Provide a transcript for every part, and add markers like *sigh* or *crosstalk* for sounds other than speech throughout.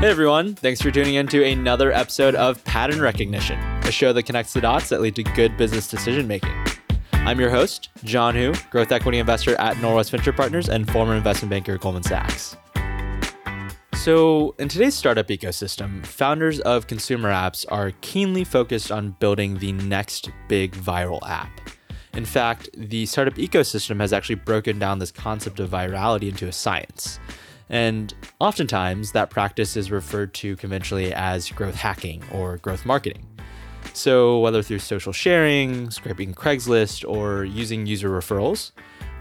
Hey everyone, thanks for tuning in to another episode of Pattern Recognition, a show that connects the dots that lead to good business decision making. I'm your host, John Hu, growth equity investor at Norwest Venture Partners and former investment banker at Goldman Sachs. So, in today's startup ecosystem, founders of consumer apps are keenly focused on building the next big viral app. In fact, the startup ecosystem has actually broken down this concept of virality into a science. And oftentimes, that practice is referred to conventionally as growth hacking or growth marketing. So, whether through social sharing, scraping Craigslist, or using user referrals,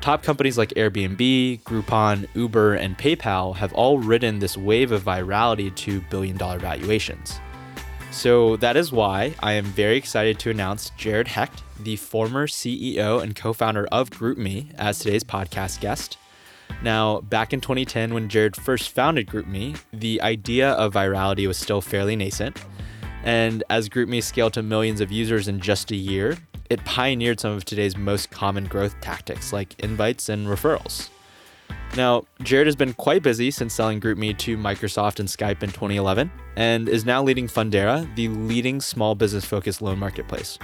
top companies like Airbnb, Groupon, Uber, and PayPal have all ridden this wave of virality to billion dollar valuations. So, that is why I am very excited to announce Jared Hecht, the former CEO and co founder of GroupMe, as today's podcast guest. Now, back in 2010, when Jared first founded GroupMe, the idea of virality was still fairly nascent. And as GroupMe scaled to millions of users in just a year, it pioneered some of today's most common growth tactics like invites and referrals. Now, Jared has been quite busy since selling GroupMe to Microsoft and Skype in 2011, and is now leading Fundera, the leading small business focused loan marketplace.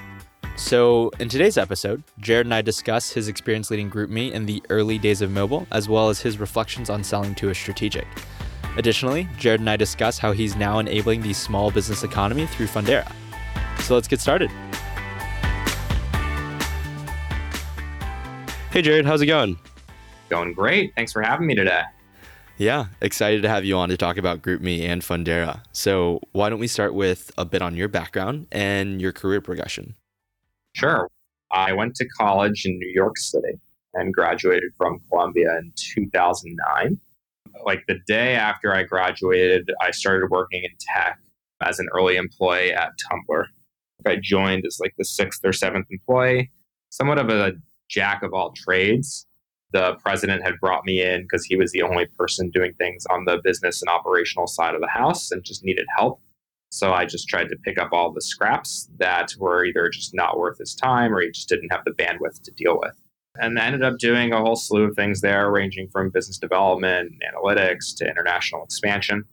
So, in today's episode, Jared and I discuss his experience leading GroupMe in the early days of mobile, as well as his reflections on selling to a strategic. Additionally, Jared and I discuss how he's now enabling the small business economy through Fundera. So, let's get started. Hey, Jared, how's it going? Going great. Thanks for having me today. Yeah, excited to have you on to talk about GroupMe and Fundera. So, why don't we start with a bit on your background and your career progression? Sure. I went to college in New York City and graduated from Columbia in 2009. Like the day after I graduated, I started working in tech as an early employee at Tumblr. I joined as like the sixth or seventh employee, somewhat of a jack of all trades. The president had brought me in because he was the only person doing things on the business and operational side of the house and just needed help. So I just tried to pick up all the scraps that were either just not worth his time or he just didn't have the bandwidth to deal with. And I ended up doing a whole slew of things there, ranging from business development, analytics to international expansion.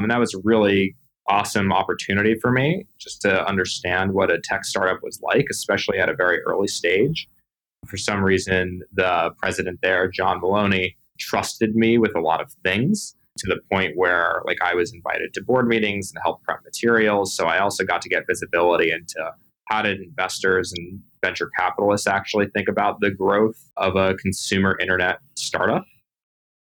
And that was a really awesome opportunity for me just to understand what a tech startup was like, especially at a very early stage. For some reason, the president there, John Maloney, trusted me with a lot of things to the point where like I was invited to board meetings and help prep materials. So I also got to get visibility into how did investors and venture capitalists actually think about the growth of a consumer internet startup.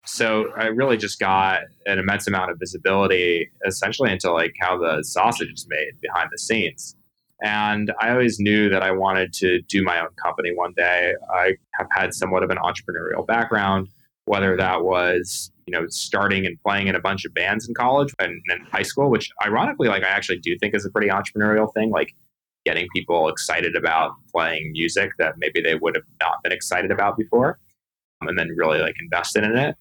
So I really just got an immense amount of visibility essentially into like how the sausage is made behind the scenes. And I always knew that I wanted to do my own company one day. I have had somewhat of an entrepreneurial background, whether that was you know, starting and playing in a bunch of bands in college and, high school, which ironically, like I actually do think is a pretty entrepreneurial thing, like getting people excited about playing music that maybe they would have not been excited about before, um, and then really like invested in it.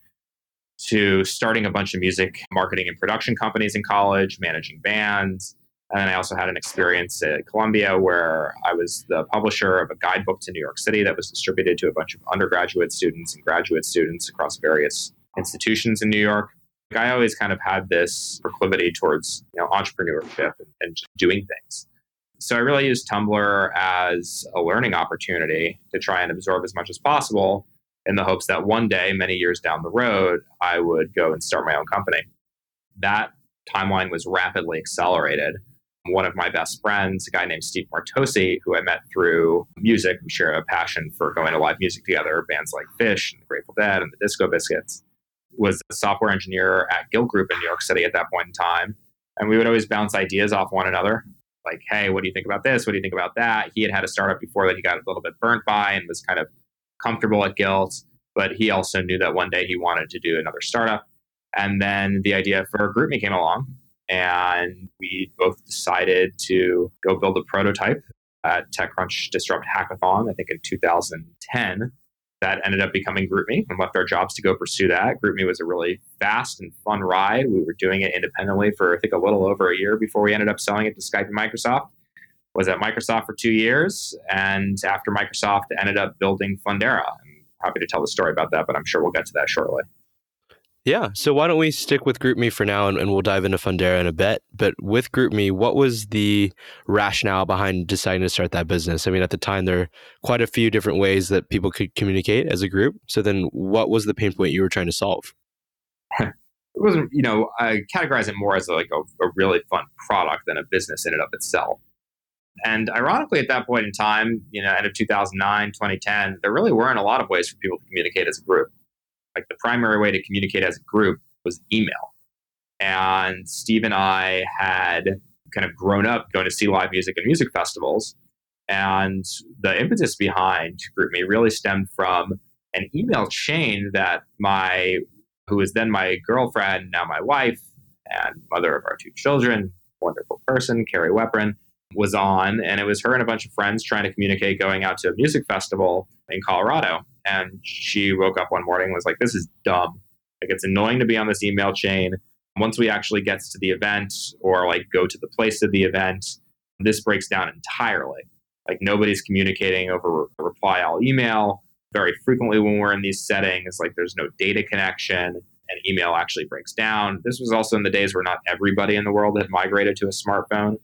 To starting a bunch of music marketing and production companies in college, managing bands. And then I also had an experience at Columbia where I was the publisher of a guidebook to New York City that was distributed to a bunch of undergraduate students and graduate students across various institutions in New York. I always kind of had this proclivity towards you know entrepreneurship and, and doing things. So I really used Tumblr as a learning opportunity to try and absorb as much as possible in the hopes that one day, many years down the road, I would go and start my own company. That timeline was rapidly accelerated. One of my best friends, a guy named Steve Martocci, who I met through music, we share a passion for going to live music together, bands like Phish and the Grateful Dead and the Disco Biscuits was a software engineer at Gilt Group in New York City at that point in time. And we would always bounce ideas off one another. Like, hey, what do you think about this? What do you think about that? He had had a startup before that he got a little bit burnt by and was kind of comfortable at Gilt. But he also knew that one day he wanted to do another startup. And then the idea for GroupMe came along. And we both decided to go build a prototype at TechCrunch Disrupt Hackathon, I think in 2010 that ended up becoming GroupMe and left our jobs to go pursue that. GroupMe was a really fast and fun ride. We were doing it independently for I think a little over a year before we ended up selling it to Skype and Microsoft. Was at Microsoft for two years, and after Microsoft, ended up building Fundera. I'm happy to tell the story about that, but I'm sure we'll get to that shortly. Yeah. So why don't we stick with GroupMe for now and, and, we'll dive into Fundera in a bit. But with GroupMe, what was the rationale behind deciding to start that business? I mean, at the time, there are quite a few different ways that people could communicate as a group. So then what was the pain point you were trying to solve? *laughs* it wasn't, you know, I categorize it more as like a, a really fun product than a business in and of itself. And ironically, at that point in time, you know, end of 2009, 2010, there really weren't a lot of ways for people to communicate as a group like the primary way to communicate as a group was email. And Steve and I had kind of grown up going to see live music and music festivals. And the impetus behind GroupMe really stemmed from an email chain that my, who was then my girlfriend, now my wife, and mother of our two children, wonderful person, Carrie Weprin, was on. And it was her and a bunch of friends trying to communicate going out to a music festival in Colorado. And she woke up one morning and was like, this is dumb. Like, it's annoying to be on this email chain. Once we actually gets to the event or like go to the place of the event, this breaks down entirely. Like, nobody's communicating over reply all email. Very frequently, when we're in these settings, like, there's no data connection and email actually breaks down. This was also in the days where not everybody in the world had migrated to a smartphone.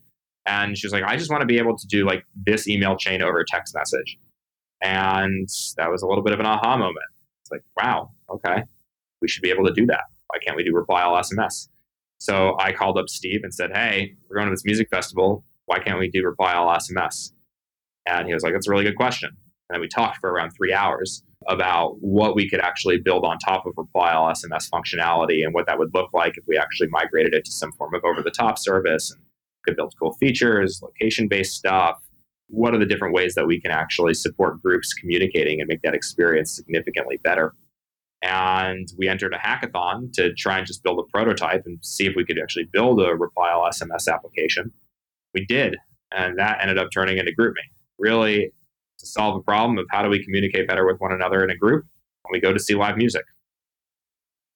And she was like, I just want to be able to do like this email chain over text message. And that was a little bit of an aha moment. It's like, wow, okay, we should be able to do that. Why can't we do reply all SMS? So I called up Steve and said, hey, we're going to this music festival. Why can't we do reply all SMS? And he was like, that's a really good question. And we talked for around three hours about what we could actually build on top of reply all SMS functionality and what that would look like if we actually migrated it to some form of over the top service and could build cool features, location based stuff, what are the different ways that we can actually support groups communicating and make that experience significantly better? And we entered a hackathon to try and just build a prototype and see if we could actually build a reply all SMS application. We did, and that ended up turning into GroupMe. Really, to solve a problem of how do we communicate better with one another in a group when we go to see live music.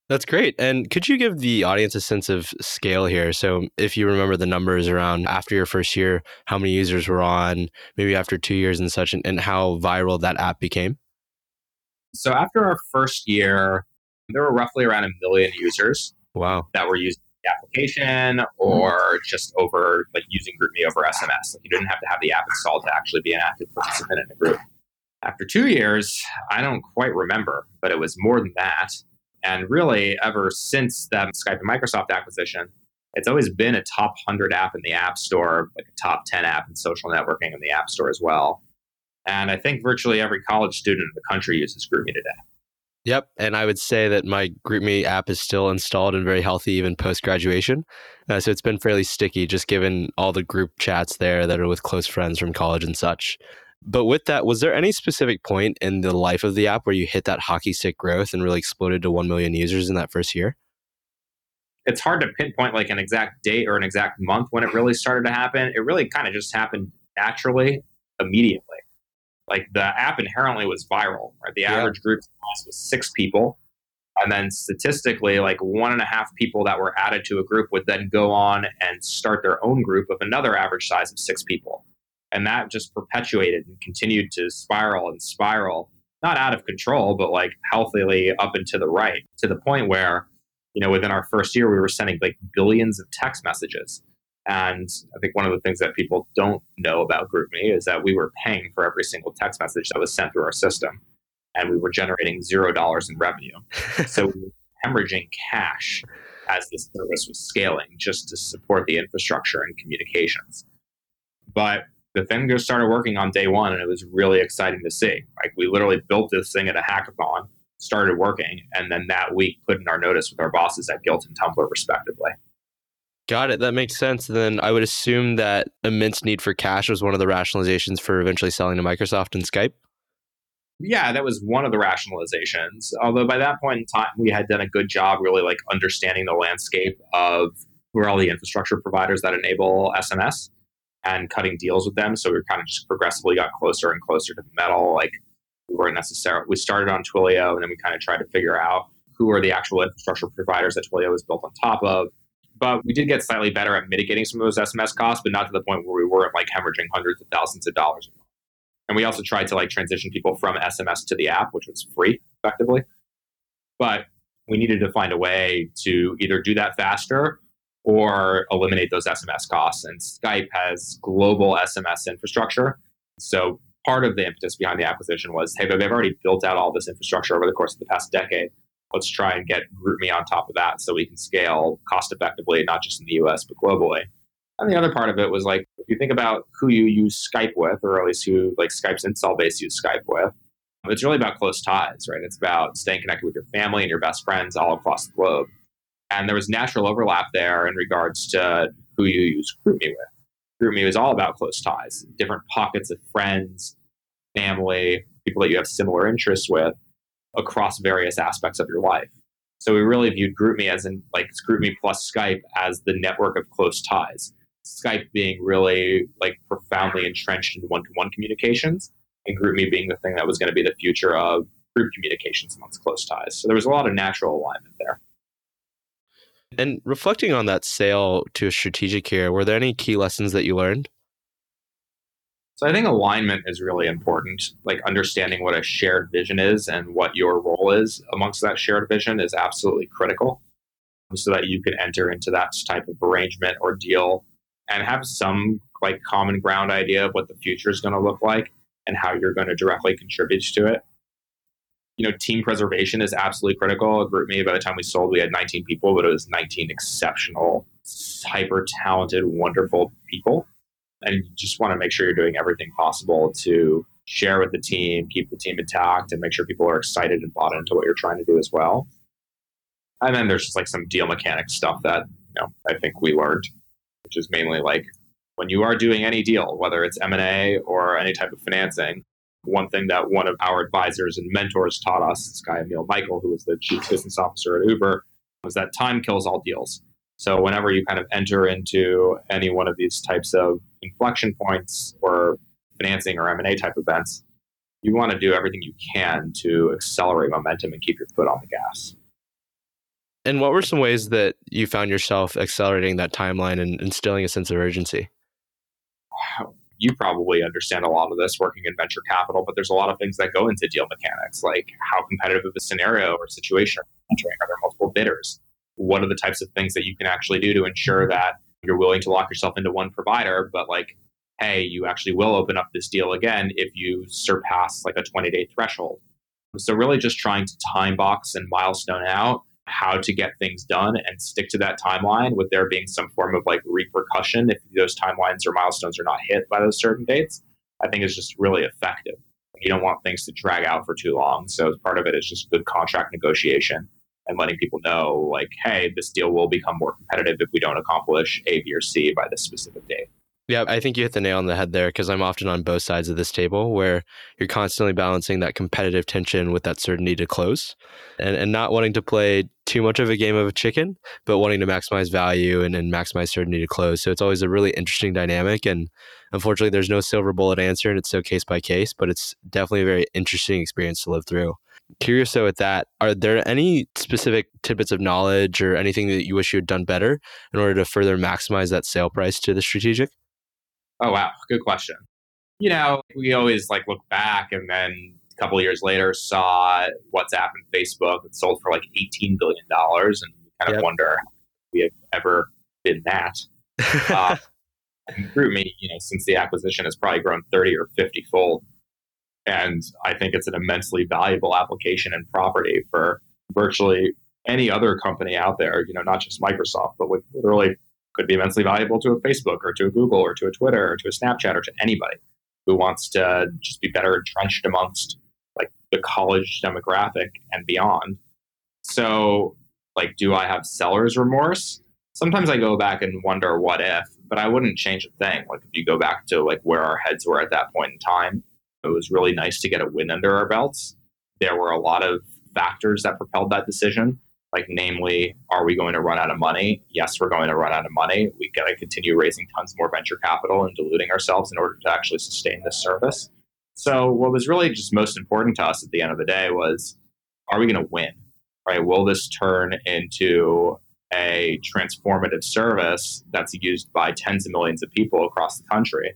That's great. And could you give the audience a sense of scale here? So, if you remember the numbers around after your first year, how many users were on, maybe after two years and such, and, and how viral that app became? So, after our first year, there were roughly around a million users. Wow. That were using the application or just over like using GroupMe over SMS. Like you didn't have to have the app installed to actually be an active participant in a group. After two years, I don't quite remember, but it was more than that. And really, ever since that Skype and Microsoft acquisition, it's always been a top 100 app in the App Store, like a top 10 app in social networking in the App Store as well. And I think virtually every college student in the country uses GroupMe today. Yep. And I would say that my GroupMe app is still installed and very healthy even post graduation. Uh, so it's been fairly sticky just given all the group chats there that are with close friends from college and such. But with that, was there any specific point in the life of the app where you hit that hockey stick growth and really exploded to 1 million users in that first year? It's hard to pinpoint like an exact date or an exact month when it really started to happen. It really kind of just happened naturally, immediately. Like the app inherently was viral, right? The average yeah. group size was six people. And then statistically, like one and a half people that were added to a group would then go on and start their own group of another average size of six people. And that just perpetuated and continued to spiral and spiral, not out of control, but like healthily up and to the right, to the point where, you know, within our first year, we were sending like billions of text messages. And I think one of the things that people don't know about GroupMe is that we were paying for every single text message that was sent through our system. And we were generating zero dollars in revenue. *laughs* so we were hemorrhaging cash as this service was scaling just to support the infrastructure and communications. But the thing just started working on day one and it was really exciting to see. Like we literally built this thing at a hackathon, started working, and then that week put in our notice with our bosses at Gilt and Tumblr respectively. Got it. That makes sense. Then I would assume that immense need for cash was one of the rationalizations for eventually selling to Microsoft and Skype. Yeah, that was one of the rationalizations. Although by that point in time, we had done a good job really like understanding the landscape of who are all the infrastructure providers that enable SMS and cutting deals with them. So we kind of just progressively got closer and closer to the metal. Like we weren't necessarily, we started on Twilio and then we kind of tried to figure out who are the actual infrastructure providers that Twilio was built on top of. But we did get slightly better at mitigating some of those SMS costs, but not to the point where we weren't like hemorrhaging hundreds of thousands of dollars. And we also tried to like transition people from SMS to the app, which was free effectively. But we needed to find a way to either do that faster or eliminate those SMS costs. And Skype has global SMS infrastructure. So part of the impetus behind the acquisition was hey, but they've already built out all this infrastructure over the course of the past decade. Let's try and get GroupMe on top of that so we can scale cost effectively, not just in the US, but globally. And the other part of it was like, if you think about who you use Skype with, or at least who like Skype's install base use Skype with, it's really about close ties, right? It's about staying connected with your family and your best friends all across the globe. And there was natural overlap there in regards to who you use GroupMe with. GroupMe was all about close ties, different pockets of friends, family, people that you have similar interests with across various aspects of your life. So we really viewed GroupMe as in like GroupMe plus Skype as the network of close ties. Skype being really like profoundly entrenched in one-to-one communications, and GroupMe being the thing that was going to be the future of group communications amongst close ties. So there was a lot of natural alignment there. And reflecting on that sale to a strategic here, were there any key lessons that you learned? So I think alignment is really important. Like understanding what a shared vision is and what your role is amongst that shared vision is absolutely critical um, so that you can enter into that type of arrangement or deal and have some like common ground idea of what the future is going to look like and how you're going to directly contribute to it. You know, team preservation is absolutely critical. At GroupMe, by the time we sold, we had 19 people, but it was 19 exceptional, hyper talented, wonderful people. And you just want to make sure you're doing everything possible to share with the team, keep the team intact, and make sure people are excited and bought into what you're trying to do as well. And then there's just like some deal mechanic stuff that you know I think we learned, which is mainly like when you are doing any deal, whether it's M&A or any type of financing, one thing that one of our advisors and mentors taught us, this guy Emil Michael, who was the chief business officer at Uber, was that time kills all deals. So whenever you kind of enter into any one of these types of inflection points or financing or M&A type events, you want to do everything you can to accelerate momentum and keep your foot on the gas. And what were some ways that you found yourself accelerating that timeline and instilling a sense of urgency? You probably understand a lot of this working in venture capital, but there's a lot of things that go into deal mechanics, like how competitive of a scenario or situation are entering? There multiple bidders? What are the types of things that you can actually do to ensure that you're willing to lock yourself into one provider, but like, hey, you actually will open up this deal again if you surpass like a 20 day threshold. So really just trying to time box and milestone out how to get things done and stick to that timeline with there being some form of like repercussion if those timelines or milestones are not hit by those certain dates, I think is just really effective. You don't want things to drag out for too long. So part of it is just good contract negotiation and letting people know like, hey, this deal will become more competitive if we don't accomplish A, B, or C by this specific date. Yeah, I think you hit the nail on the head there because I'm often on both sides of this table where you're constantly balancing that competitive tension with that certainty to close and, and not wanting to play too much of a game of a chicken, but wanting to maximize value and, and maximize certainty to close. So it's always a really interesting dynamic. And unfortunately, there's no silver bullet answer and it's so case by case, but it's definitely a very interesting experience to live through. Curious though, with that, are there any specific tidbits of knowledge or anything that you wish you had done better in order to further maximize that sale price to the strategic? Oh wow, good question. You know, we always like look back and then a couple years later saw WhatsApp and Facebook that sold for like eighteen billion dollars, and kind of yep. wonder if we have ever been that. *laughs* uh, and GroupMe, you know, since the acquisition has probably grown thirty or fifty fold, and I think it's an immensely valuable application and property for virtually any other company out there. You know, not just Microsoft, but with literally could be immensely valuable to a Facebook or to a Google or to a Twitter or to a Snapchat or to anybody who wants to just be better entrenched amongst like the college demographic and beyond. So, like, do I have seller's remorse? Sometimes I go back and wonder what if, but I wouldn't change a thing. Like, if you go back to like where our heads were at that point in time, it was really nice to get a win under our belts. There were a lot of factors that propelled that decision like namely are we going to run out of money? Yes we're going to run out of money. We got to continue raising tons more venture capital and diluting ourselves in order to actually sustain this service. So what was really just most important to us at the end of the day was are we going to win right? Will this turn into a transformative service that's used by tens of millions of people across the country?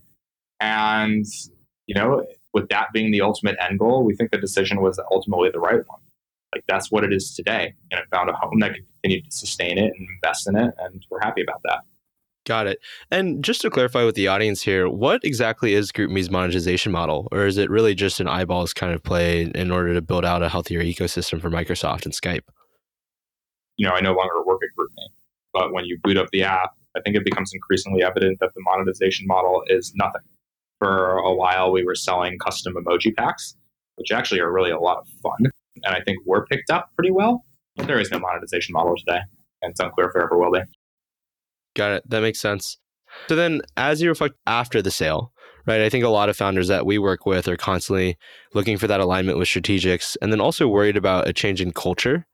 And you know with that being the ultimate end goal we think the decision was ultimately the right one Like that's what it is today. And it found a home that can continue to sustain it and invest in it. And we're happy about that. Got it. And just to clarify with the audience here, what exactly is GroupMe's monetization model? Or is it really just an eyeballs kind of play in order to build out a healthier ecosystem for Microsoft and Skype? You know, I no longer work at GroupMe, but when you boot up the app, I think it becomes increasingly evident that the monetization model is nothing. For a while, we were selling custom emoji packs, which actually are really a lot of fun. And I think we're picked up pretty well, but there is no monetization model today. And it's unclear if there ever will be. Got it. That makes sense. So then, as you reflect after the sale, right? I think a lot of founders that we work with are constantly looking for that alignment with strategics and then also worried about a change in culture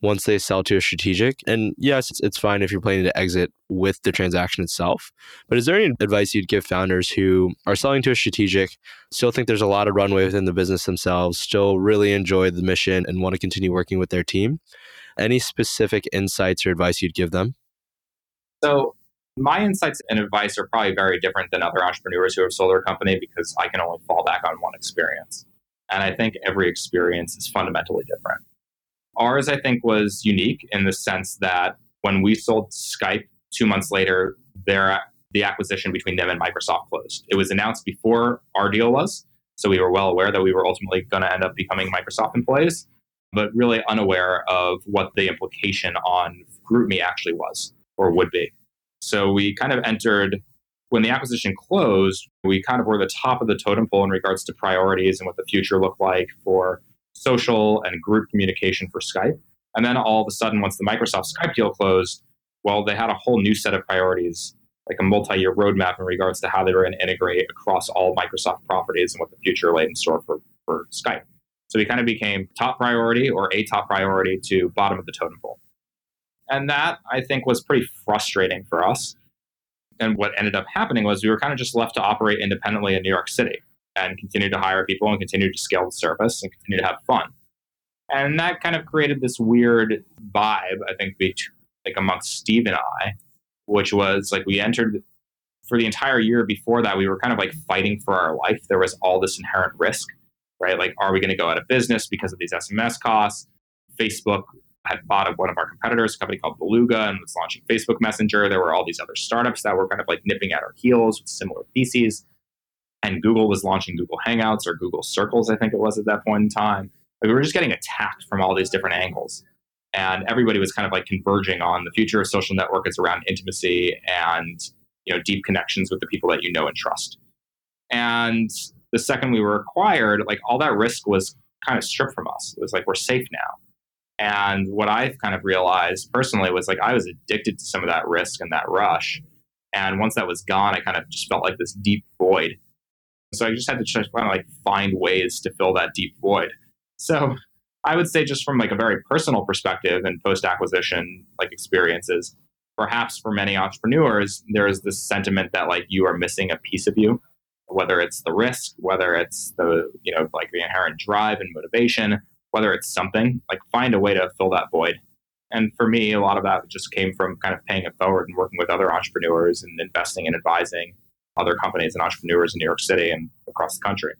once they sell to a strategic. And yes, it's, fine if you're planning to exit with the transaction itself. But is there any advice you'd give founders who are selling to a strategic, still think there's a lot of runway within the business themselves, still really enjoy the mission and want to continue working with their team? Any specific insights or advice you'd give them? So, my insights and advice are probably very different than other entrepreneurs who have sold their company because I can only fall back on one experience. And I think every experience is fundamentally different. Ours, I think, was unique in the sense that when we sold Skype two months later, their, the acquisition between them and Microsoft closed. It was announced before our deal was. So we were well aware that we were ultimately going to end up becoming Microsoft employees, but really unaware of what the implication on GroupMe actually was or would be. So we kind of entered when the acquisition closed, we kind of were the top of the totem pole in regards to priorities and what the future looked like for social and group communication for Skype. And then all of a sudden, once the Microsoft Skype deal closed, well, they had a whole new set of priorities, like a multi year roadmap in regards to how they were going to integrate across all Microsoft properties and what the future lay in store for, for Skype. So we kind of became top priority or a top priority to bottom of the totem pole. And that I think was pretty frustrating for us. And what ended up happening was we were kind of just left to operate independently in New York City and continue to hire people and continue to scale the service and continue to have fun. And that kind of created this weird vibe, I think, like amongst Steve and I, which was like we entered for the entire year before that, we were kind of like fighting for our life. There was all this inherent risk, right? Like, are we going to go out of business because of these SMS costs? Facebook had bought one of our competitors, a company called Beluga, and was launching Facebook Messenger. There were all these other startups that were kind of like nipping at our heels with similar theses and Google was launching Google Hangouts or Google Circles, I think it was at that point in time. Like we were just getting attacked from all these different angles. And everybody was kind of like converging on the future of social network is around intimacy and you know deep connections with the people that you know and trust. And the second we were acquired, like all that risk was kind of stripped from us. It was like we're safe now. And what I kind of realized personally was like I was addicted to some of that risk and that rush. And once that was gone, I kind of just felt like this deep void so I just had to try to like find ways to fill that deep void. So I would say just from like a very personal perspective and post acquisition like experiences, perhaps for many entrepreneurs, there is this sentiment that like you are missing a piece of you, whether it's the risk, whether it's the, you know, like the inherent drive and motivation, whether it's something, like find a way to fill that void. And for me, a lot of that just came from kind of paying it forward and working with other entrepreneurs and investing and advising other companies and entrepreneurs in New York City and across the country.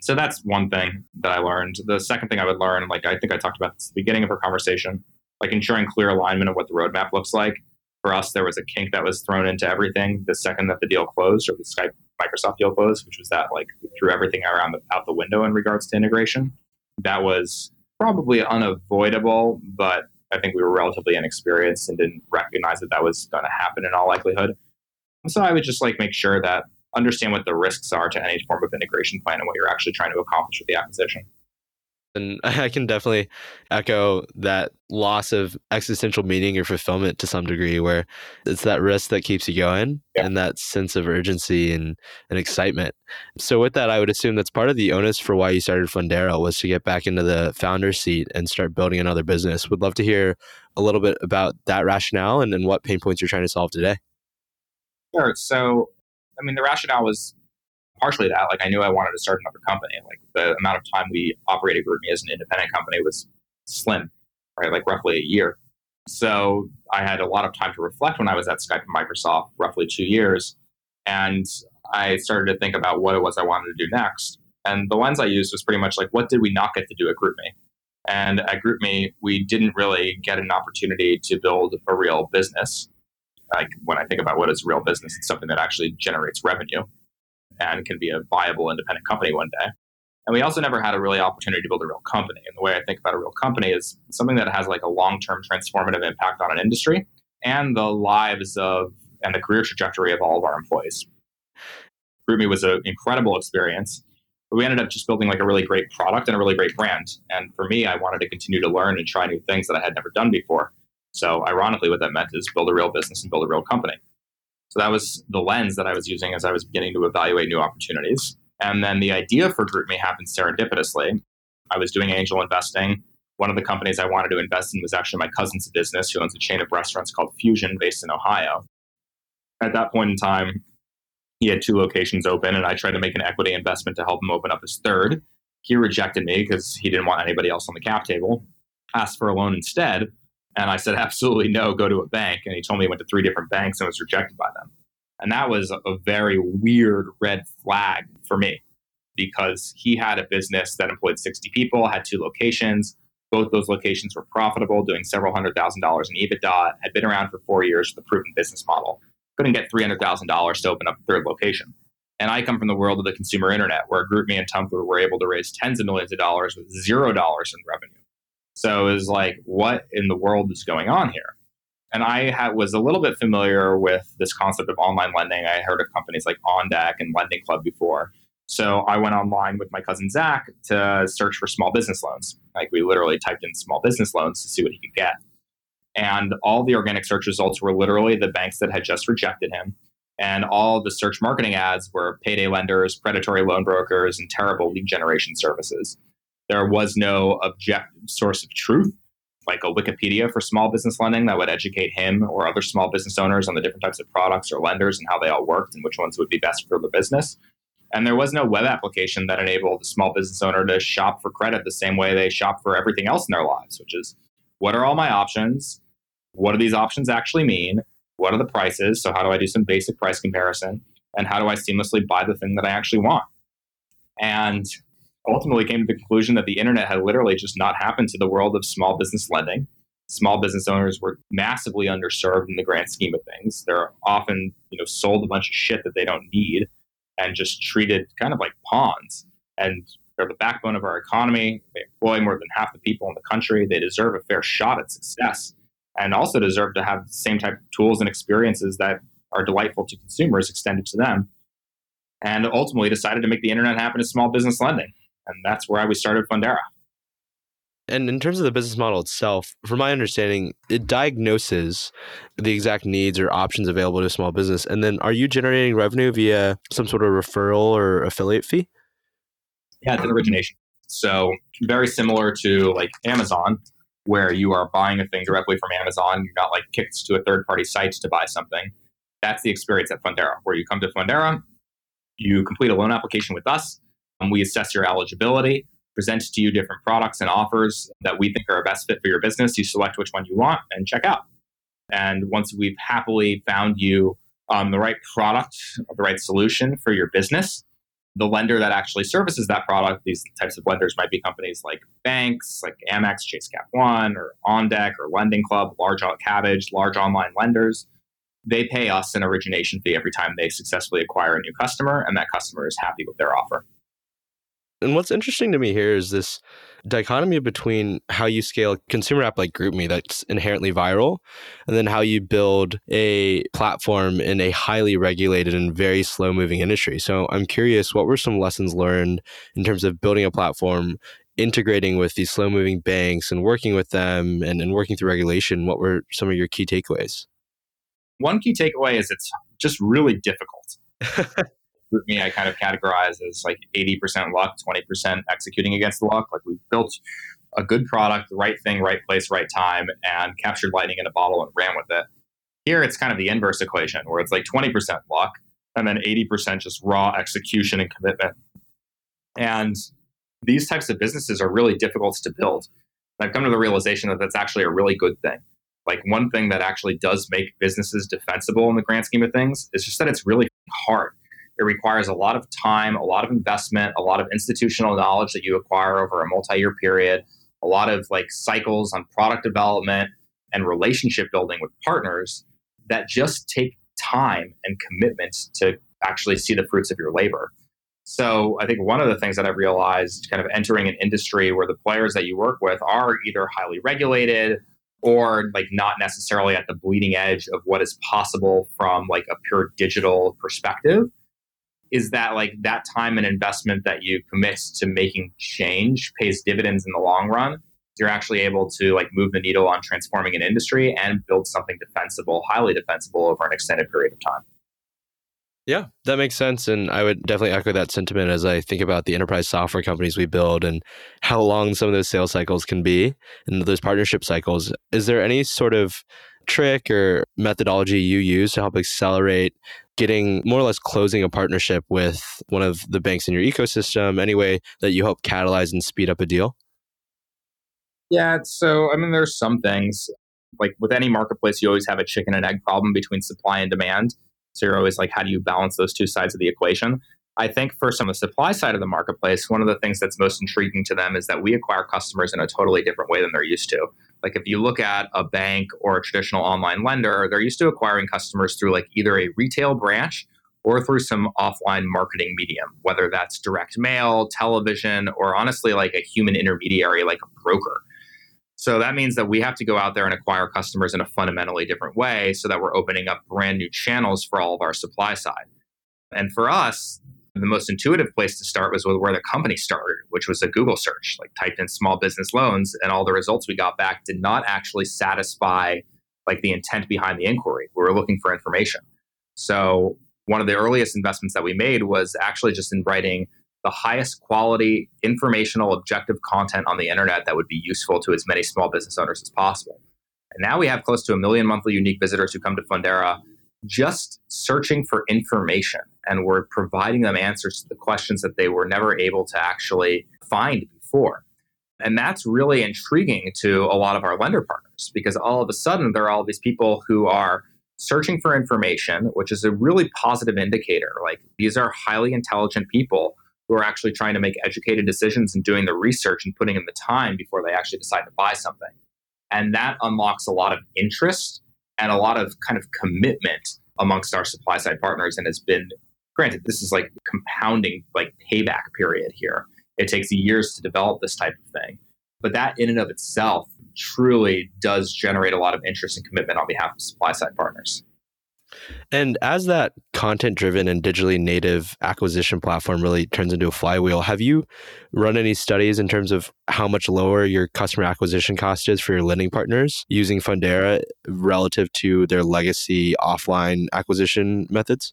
So that's one thing that I learned. The second thing I would learn, like I think I talked about this at the beginning of our conversation, like ensuring clear alignment of what the roadmap looks like. For us, there was a kink that was thrown into everything the second that the deal closed or the Skype Microsoft deal closed, which was that like threw everything around the, out the window in regards to integration. That was probably unavoidable, but I think we were relatively inexperienced and didn't recognize that that was going to happen in all likelihood. So I would just like make sure that understand what the risks are to any form of integration plan and what you're actually trying to accomplish with the acquisition. And *laughs* I can definitely echo that loss of existential meaning or fulfillment to some degree, where it's that risk that keeps you going yeah. and that sense of urgency and, and excitement. So, with that, I would assume that's part of the onus for why you started Fundera was to get back into the founder seat and start building another business. Would love to hear a little bit about that rationale and, and what pain points you're trying to solve today. Sure. So, I mean, the rationale was partially that. Like, I knew I wanted to start another company. Like, the amount of time we operated GroupMe as an independent company was slim, right? Like, roughly a year. So, I had a lot of time to reflect when I was at Skype and Microsoft, roughly two years. And I started to think about what it was I wanted to do next. And the lens I used was pretty much like, what did we not get to do at GroupMe? And at GroupMe, we didn't really get an opportunity to build a real business. Like when I think about what is real business, it's something that actually generates revenue and can be a viable independent company one day. And we also never had a really opportunity to build a real company. And the way I think about a real company is something that has like a long-term transformative impact on an industry and the lives of and the career trajectory of all of our employees. GroupMe was an incredible experience. But we ended up just building like a really great product and a really great brand. And for me, I wanted to continue to learn and try new things that I had never done before. So ironically, what that meant is build a real business and build a real company. So that was the lens that I was using as I was beginning to evaluate new opportunities. And then the idea for GroupMe happened serendipitously. I was doing angel investing. One of the companies I wanted to invest in was actually my cousin's business, who owns a chain of restaurants called Fusion, based in Ohio. At that point in time, he had two locations open, and I tried to make an equity investment to help him open up his third. He rejected me because he didn't want anybody else on the cap table, asked for a loan instead. And I said, *laughs* absolutely no, go to a bank. And he told me he went to three different banks and was rejected by them. And that was a very weird red flag for me because he had a business that employed 60 people, had two locations. Both those locations were profitable, doing several hundred thousand dollars in EBITDA, had been around for four years with a proven business model. Couldn't get $300,000 to open up a third location. And I come from the world of the consumer internet where GroupMe and Tumblr were able to raise tens of millions of dollars with zero dollars in revenue. So it was like, what in the world is going on here? And I was a little bit familiar with this concept of online lending. I heard of companies like OnDeck and Lending Club before. So I went online with my cousin Zach to search for small business loans. Like we literally typed in small business loans to see what he could get. And all the organic search results were literally the banks that had just rejected him. And all the search marketing ads were payday lenders, predatory loan brokers, and terrible lead generation services. There was no objective source of truth, like a Wikipedia for small business lending that would educate him or other small business owners on the different types of products or lenders and how they all worked and which ones would be best for the business. And there was no web application that enabled the small business owner to shop for credit the same way they shop for everything else in their lives, which is what are all my options? What do these options actually mean? What are the prices? So, how do I do some basic price comparison? And how do I seamlessly buy the thing that I actually want? And ultimately came to the conclusion that the internet had literally just not happened to the world of small business lending. Small business owners were massively underserved in the grand scheme of things. They're often, you know, sold a bunch of shit that they don't need and just treated kind of like pawns. And they're the backbone of our economy. They employ more than half the people in the country. They deserve a fair shot at success and also deserve to have the same type of tools and experiences that are delightful to consumers extended to them. And ultimately decided to make the internet happen in small business lending. And that's where I started Fundera. And in terms of the business model itself, from my understanding, it diagnoses the exact needs or options available to a small business. And then are you generating revenue via some sort of referral or affiliate fee? Yeah, it's an origination. So very similar to like Amazon, where you are buying a thing directly from Amazon. You're not like kicked to a third party site to buy something. That's the experience at Fundera, where you come to Fundera, you complete a loan application with us, and we assess your eligibility, present to you different products and offers that we think are a best fit for your business. You select which one you want and check out. And once we've happily found you um, the right product, the right solution for your business, the lender that actually services that product, these types of lenders might be companies like banks, like Amex, Chase Cap One, or OnDeck, or Lending Club, large Kabbage, large online lenders. They pay us an origination fee every time they successfully acquire a new customer, and that customer is happy with their offer. And what's interesting to me here is this dichotomy between how you scale a consumer app like GroupMe that's inherently viral, and then how you build a platform in a highly regulated and very slow moving industry. So I'm curious, what were some lessons learned in terms of building a platform, integrating with these slow moving banks and working with them and, and working through regulation? What were some of your key takeaways? One key takeaway is it's just really difficult. *laughs* GroupMe, I kind of categorize as like 80% luck, 20% executing against the luck. Like we built a good product, the right thing, right place, right time, and captured lightning in a bottle and ran with it. Here, it's kind of the inverse equation where it's like 20% luck and then 80% just raw execution and commitment. And these types of businesses are really difficult to build. And I've come to the realization that that's actually a really good thing. Like one thing that actually does make businesses defensible in the grand scheme of things is just that it's really hard. It requires a lot of time, a lot of investment, a lot of institutional knowledge that you acquire over a multi year period, a lot of like cycles on product development and relationship building with partners that just take time and commitment to actually see the fruits of your labor. So I think one of the things that I've realized kind of entering an industry where the players that you work with are either highly regulated or like not necessarily at the bleeding edge of what is possible from like a pure digital perspective is that like that time and investment that you commit to making change pays dividends in the long run you're actually able to like move the needle on transforming an industry and build something defensible highly defensible over an extended period of time yeah, that makes sense. And I would definitely echo that sentiment as I think about the enterprise software companies we build and how long some of those sales cycles can be and those partnership cycles. Is there any sort of trick or methodology you use to help accelerate getting more or less closing a partnership with one of the banks in your ecosystem? Any way that you help catalyze and speed up a deal? Yeah, so I mean, there's some things like with any marketplace, you always have a chicken and egg problem between supply and demand so you're always like, how do you balance those two sides of the equation? I think some of the supply side of the marketplace, one of the things that's most intriguing to them is that we acquire customers in a totally different way than they're used to. Like if you look at a bank or a traditional online lender, they're used to acquiring customers through like either a retail branch or through some offline marketing medium, whether that's direct mail, television, or honestly like a human intermediary like a broker. So that means that we have to go out there and acquire customers in a fundamentally different way so that we're opening up brand new channels for all of our supply side. And for us, the most intuitive place to start was where the company started, which was a Google search, like typed in small business loans, and all the results we got back did not actually satisfy like the intent behind the inquiry. We were looking for information. So one of the earliest investments that we made was actually just in writing the highest quality, informational, objective content on the internet that would be useful to as many small business owners as possible. And now we have close to a million monthly unique visitors who come to Fundera just searching for information. And we're providing them answers to the questions that they were never able to actually find before. And that's really intriguing to a lot of our lender partners because all of a sudden there are all these people who are searching for information, which is a really positive indicator. Like these are highly intelligent people who are actually trying to make educated decisions and doing the research and putting in the time before they actually decide to buy something. And that unlocks a lot of interest and a lot of kind of commitment amongst our supply side partners and has been granted this is like compounding like payback period here. It takes years to develop this type of thing. But that in and of itself truly does generate a lot of interest and commitment on behalf of supply side partners. And as that content driven and digitally native acquisition platform really turns into a flywheel, have you run any studies in terms of how much lower your customer acquisition cost is for your lending partners using Fundera relative to their legacy offline acquisition methods?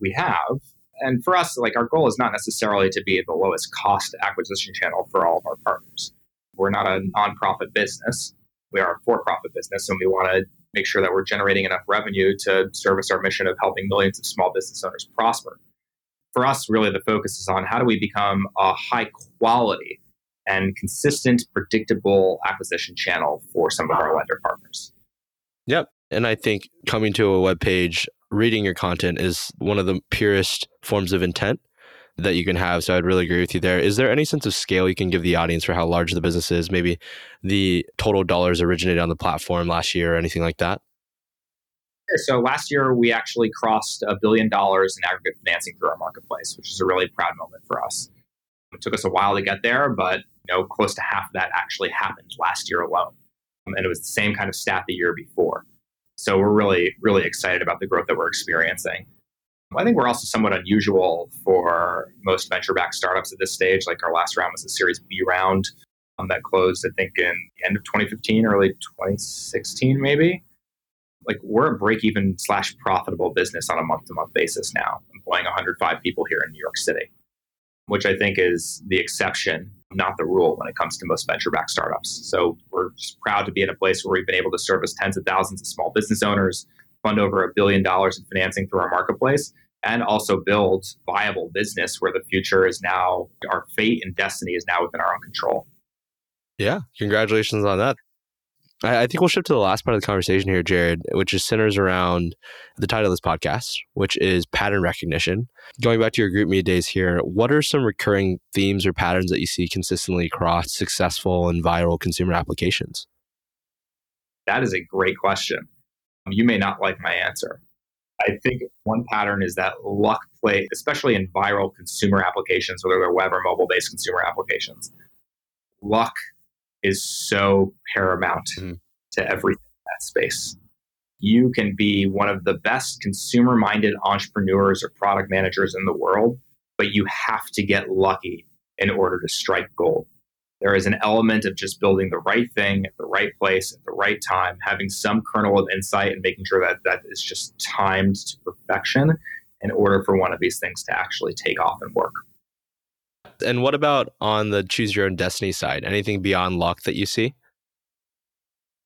We have. And for us, like our goal is not necessarily to be the lowest cost acquisition channel for all of our partners. We're not a nonprofit business. We are a for profit business, and we want to make sure that we're generating enough revenue to service our mission of helping millions of small business owners prosper. For us, really, the focus is on how do we become a high quality and consistent, predictable acquisition channel for some of our lender partners. Yep. And I think coming to a web page, reading your content is one of the purest forms of intent that you can have. So I'd really agree with you there. Is there any sense of scale you can give the audience for how large the business is? Maybe the total dollars originated on the platform last year or anything like that? So last year we actually crossed a billion dollars in aggregate financing through our marketplace, which is a really proud moment for us. It took us a while to get there, but you know, close to half of that actually happened last year alone. Um, and it was the same kind of stat the year before. So we're really, really excited about the growth that we're experiencing. I think we're also somewhat unusual for most venture backed startups at this stage. Like our last round was a Series B round um, that closed, I think, in the end of 2015, early 2016, maybe. Like we're a break even slash profitable business on a month to month basis now, employing 105 people here in New York City, which I think is the exception, not the rule when it comes to most venture backed startups. So we're just proud to be in a place where we've been able to service tens of thousands of small business owners fund over a billion dollars in financing through our marketplace and also build viable business where the future is now our fate and destiny is now within our own control. Yeah, congratulations on that. I, I think we'll shift to the last part of the conversation here, Jared, which is centers around the title of this podcast, which is pattern recognition. Going back to your GroupMe days here, what are some recurring themes or patterns that you see consistently across successful and viral consumer applications? That is a great question. You may not like my answer. I think one pattern is that luck play, especially in viral consumer applications, whether they're web or mobile based consumer applications. Luck is so paramount mm-hmm. to everything in that space. You can be one of the best consumer minded entrepreneurs or product managers in the world, but you have to get lucky in order to strike gold. There is an element of just building the right thing at the right place at the right time, having some kernel of insight and making sure that that is just timed to perfection in order for one of these things to actually take off and work. And what about on the choose your own destiny side? Anything beyond luck that you see?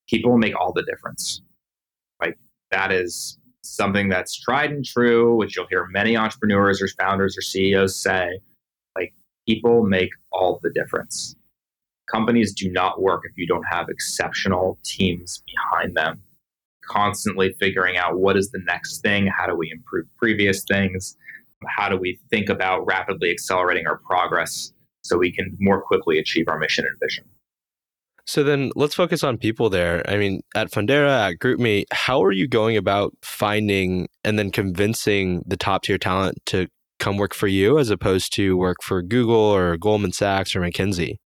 People make all the difference. Like that is something that's tried and true, which you'll hear many entrepreneurs or founders or CEOs say. Like people make all the difference. Companies do not work if you don't have exceptional teams behind them, constantly figuring out what is the next thing, how do we improve previous things, how do we think about rapidly accelerating our progress so we can more quickly achieve our mission and vision. So then let's focus on people there. I mean, at Fundera, at GroupMe, how are you going about finding and then convincing the top tier talent to come work for you as opposed to work for Google or Goldman Sachs or McKinsey?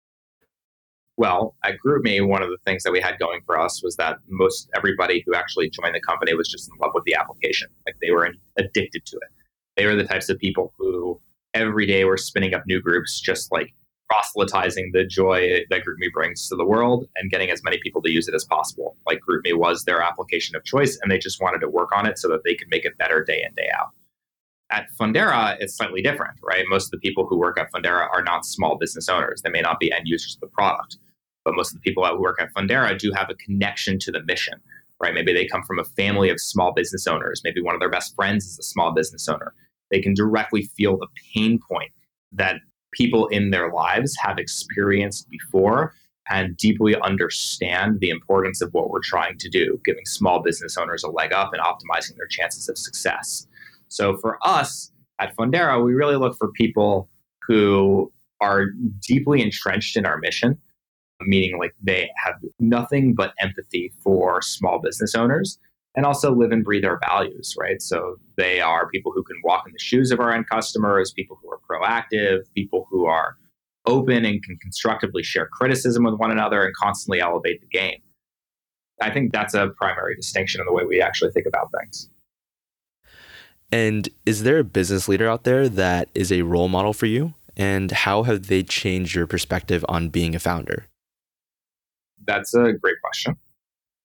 Well, at GroupMe, one of the things that we had going for us was that most everybody who actually joined the company was just in love with the application. Like they were addicted to it. They were the types of people who every day were spinning up new groups, just like proselytizing the joy that GroupMe brings to the world and getting as many people to use it as possible. Like GroupMe was their application of choice, and they just wanted to work on it so that they could make it better day in, day out. At Fundera, it's slightly different, right? Most of the people who work at Fundera are not small business owners. They may not be end users of the product, but most of the people who work at Fundera do have a connection to the mission, right? Maybe they come from a family of small business owners. Maybe one of their best friends is a small business owner they can directly feel the pain point that people in their lives have experienced before and deeply understand the importance of what we're trying to do, giving small business owners a leg up and optimizing their chances of success. So for us at Fundera, we really look for people who are deeply entrenched in our mission, meaning like they have nothing but empathy for small business owners and also live and breathe our values, right? So they are people who can walk in the shoes of our end customers, people who are proactive, people who are open and can constructively share criticism with one another and constantly elevate the game. I think that's a primary distinction in the way we actually think about things. And is there a business leader out there that is a role model for you? And how have they changed your perspective on being a founder? That's a great question.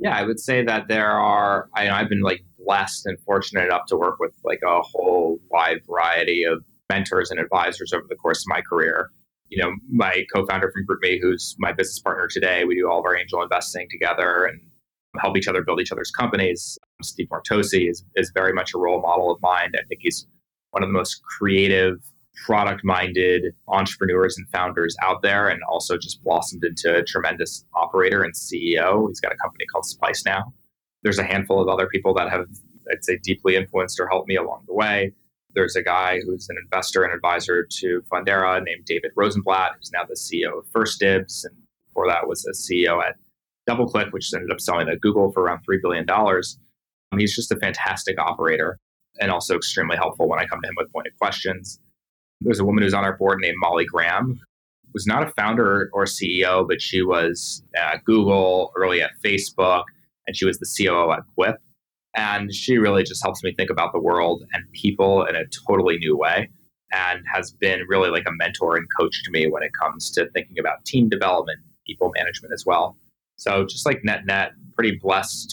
Yeah, I would say that there are. I, I've been like blessed and fortunate enough to work with like a whole wide variety of mentors and advisors over the course of my career. You know, my co-founder from GroupMe, who's my business partner today, we do all of our angel investing together and help each other build each other's companies. Steve Martocci is, is very much a role model of mine. I think he's one of the most creative product minded entrepreneurs and founders out there and also just blossomed into a tremendous operator and CEO. He's got a company called Splice now. There's a handful of other people that have, I'd say, deeply influenced or helped me along the way. There's a guy who's an investor and advisor to Fundera named David Rosenblatt, who's now the CEO of 1stDibs. And before that was a CEO at DoubleClick, which ended up selling to Google for around $3 billion. Um, he's just a fantastic operator and also extremely helpful when I come to him with pointed questions. There's a woman who's on our board named Molly Graham, was not a founder or CEO, but she was at Google, early at Facebook, and she was the COO at Quip. And she really just helps me think about the world and people in a totally new way and has been really like a mentor and coach to me when it comes to thinking about team development, people management as well. So just like net net, pretty blessed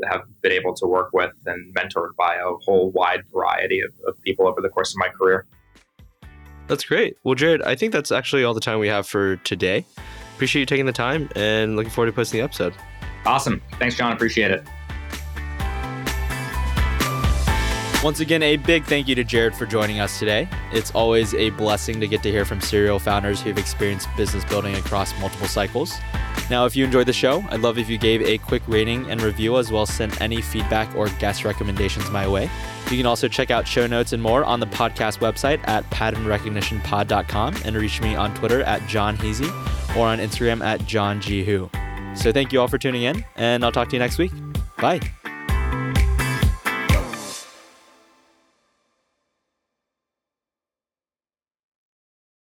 to have been able to work with and mentored by a whole wide variety of, of people over the course of my career. That's great. Well, Jared, I think that's actually all the time we have for today. Appreciate you taking the time and looking forward to posting the episode. Awesome. Thanks, John. Appreciate it. Once again, a big thank you to Jared for joining us today. It's always a blessing to get to hear from serial founders who've experienced business building across multiple cycles. Now, if you enjoyed the show, I'd love if you gave a quick rating and review as well as sent any feedback or guest recommendations my way. You can also check out show notes and more on the podcast website at patternrecognitionpod.com and reach me on Twitter at John Heasy or on Instagram at John G. Hu. So thank you all for tuning in, and I'll talk to you next week. Bye.